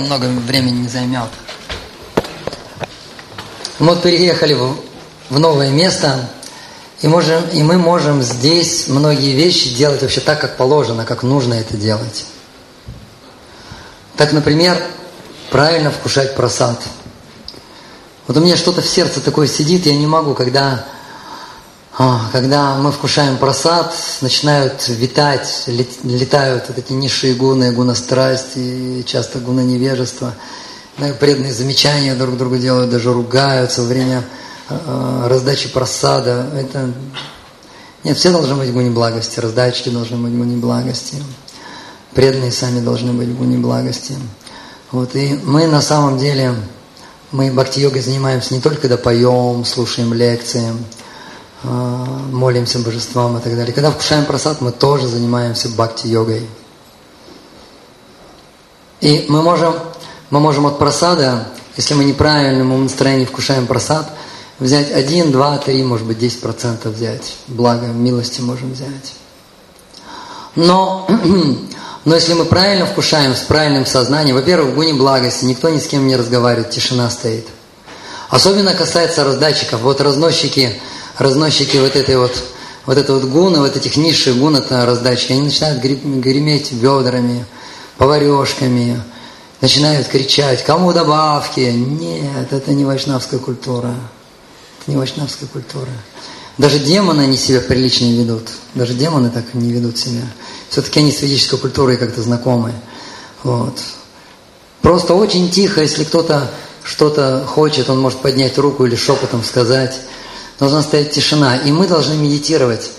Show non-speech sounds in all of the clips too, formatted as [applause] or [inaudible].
много времени не займет. Мы переехали в, в новое место, и, можем, и мы можем здесь многие вещи делать вообще так, как положено, как нужно это делать. Так, например, правильно вкушать просад. Вот у меня что-то в сердце такое сидит, я не могу, когда, когда мы вкушаем просад, начинают витать, летают вот эти низшие гуны, гуна страсти, часто гуна невежества, преданные замечания друг другу делают, даже ругаются во время а, раздачи просада. Это... Нет, все должны быть в гуне благости, раздатчики должны быть в гуне благости. Преданные сами должны быть в гуне благости. Вот, и мы на самом деле, мы бхакти-йогой занимаемся не только когда поем, слушаем лекции, а, молимся божествам и так далее. Когда вкушаем просад, мы тоже занимаемся бхакти-йогой. И мы можем, мы можем от просада, если мы неправильном настроении вкушаем просад, взять один, два, три, может быть, десять процентов взять. Благо, милости можем взять. Но [clears throat] Но если мы правильно вкушаем, с правильным сознанием, во-первых, в гуне благости, никто ни с кем не разговаривает, тишина стоит. Особенно касается раздатчиков. Вот разносчики, разносчики вот этой вот, вот этой вот гуны, вот этих низших гун, это раздатчики, они начинают греметь ведрами, поварешками, начинают кричать, кому добавки? Нет, это не вайшнавская культура. Это не вайшнавская культура. Даже демоны они себя прилично ведут. Даже демоны так не ведут себя. Все-таки они с ведической культурой как-то знакомы. Вот. Просто очень тихо, если кто-то что-то хочет, он может поднять руку или шепотом сказать. Должна стоять тишина. И мы должны медитировать.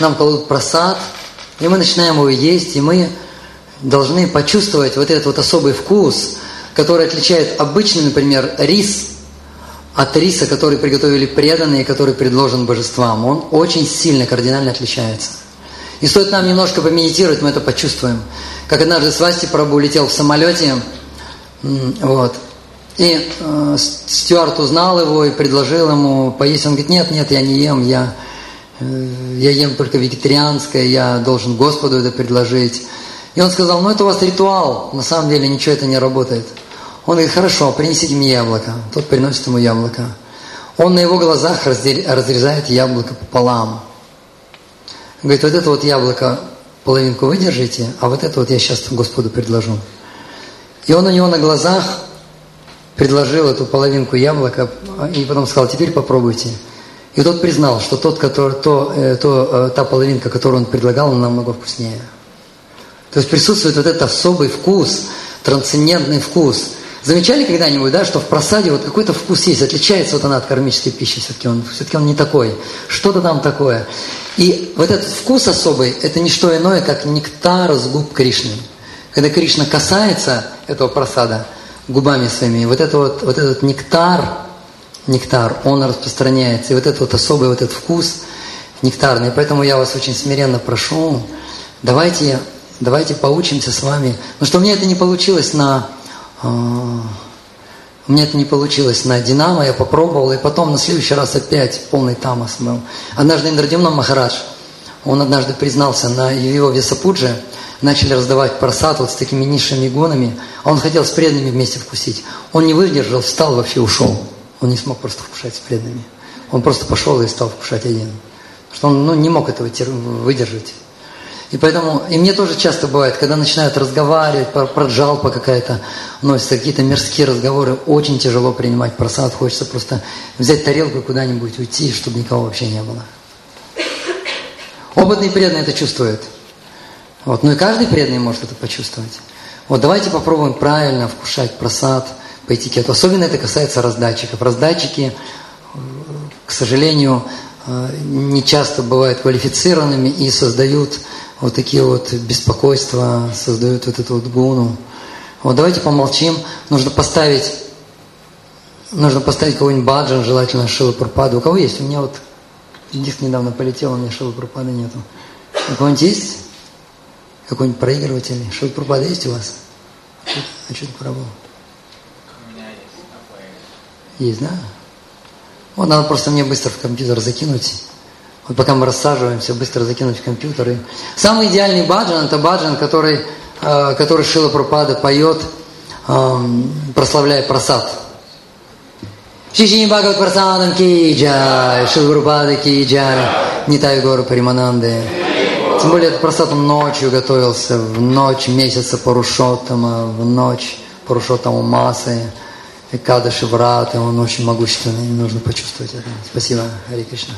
Нам кладут просад, и мы начинаем его есть, и мы должны почувствовать вот этот вот особый вкус, который отличает обычный, например, рис от риса, который приготовили преданные, который предложен божествам. Он очень сильно, кардинально отличается. И стоит нам немножко помедитировать, мы это почувствуем. Как однажды Свасти Прабу улетел в самолете, вот, и э, Стюарт узнал его и предложил ему поесть. Он говорит, нет, нет, я не ем, я, э, я ем только вегетарианское, я должен Господу это предложить. И он сказал, ну это у вас ритуал, на самом деле ничего это не работает. Он говорит, хорошо, принесите мне яблоко. Тот приносит ему яблоко. Он на его глазах разрезает яблоко пополам. Говорит, вот это вот яблоко половинку выдержите, а вот это вот я сейчас Господу предложу. И он у него на глазах предложил эту половинку яблока и потом сказал, теперь попробуйте. И тот признал, что тот, который, то, э, то, э, та половинка, которую он предлагал, намного вкуснее. То есть присутствует вот этот особый вкус, трансцендентный вкус – Замечали когда-нибудь, да, что в просаде вот какой-то вкус есть, отличается вот она от кармической пищи, все-таки он, все-таки он не такой, что-то там такое. И вот этот вкус особый, это не что иное, как нектар с губ Кришны. Когда Кришна касается этого просада губами своими, вот, это вот, вот этот нектар, нектар, он распространяется. И вот этот вот особый вот этот вкус нектарный. Поэтому я вас очень смиренно прошу, давайте, давайте поучимся с вами. Но что у меня это не получилось на а, у меня это не получилось на Динамо, я попробовал, и потом на следующий раз опять полный тамас был. Однажды Индрадимна Махарадж, он однажды признался на его Весапудже, начали раздавать просад вот с такими низшими гонами, а он хотел с преданными вместе вкусить. Он не выдержал, встал вообще ушел. Он не смог просто вкушать с преданными. Он просто пошел и стал вкушать один. Что он ну, не мог этого выдержать. И поэтому, и мне тоже часто бывает, когда начинают разговаривать, про, про джалпа какая-то, носятся какие-то мирские разговоры, очень тяжело принимать просад, хочется просто взять тарелку и куда-нибудь уйти, чтобы никого вообще не было. Опытный преданный это чувствует. Вот. Ну и каждый преданный может это почувствовать. Вот давайте попробуем правильно вкушать просад по этикету. Особенно это касается раздатчиков. Раздатчики, к сожалению, э, не часто бывают квалифицированными и создают вот такие вот беспокойства, создают вот эту вот гуну. Вот давайте помолчим. Нужно поставить, нужно поставить кого-нибудь баджан, желательно Шилы Пурпаду. У кого есть? У меня вот диск недавно полетел, у меня Шилы Пурпады нету. У кого-нибудь есть? Какой-нибудь проигрыватель? Шилы Пурпада есть у вас? А что ты пробовал? У меня есть. Есть, да? Вот надо просто мне быстро в компьютер закинуть. Вот пока мы рассаживаемся, быстро закинуть в компьютер. самый идеальный баджан – это баджан, который, э, который Шила Пропада поет эм, Шишини Бхагават Прасадам Ки Джай, Шилгурупады Ки Джай, Нитай Гору Паримананды. Тем более этот просад он ночью готовился, в ночь месяца Парушоттама, в ночь Парушоттама Масы, Кадаши Враты, он очень могущественный, нужно почувствовать это. Спасибо, Хари Кришна.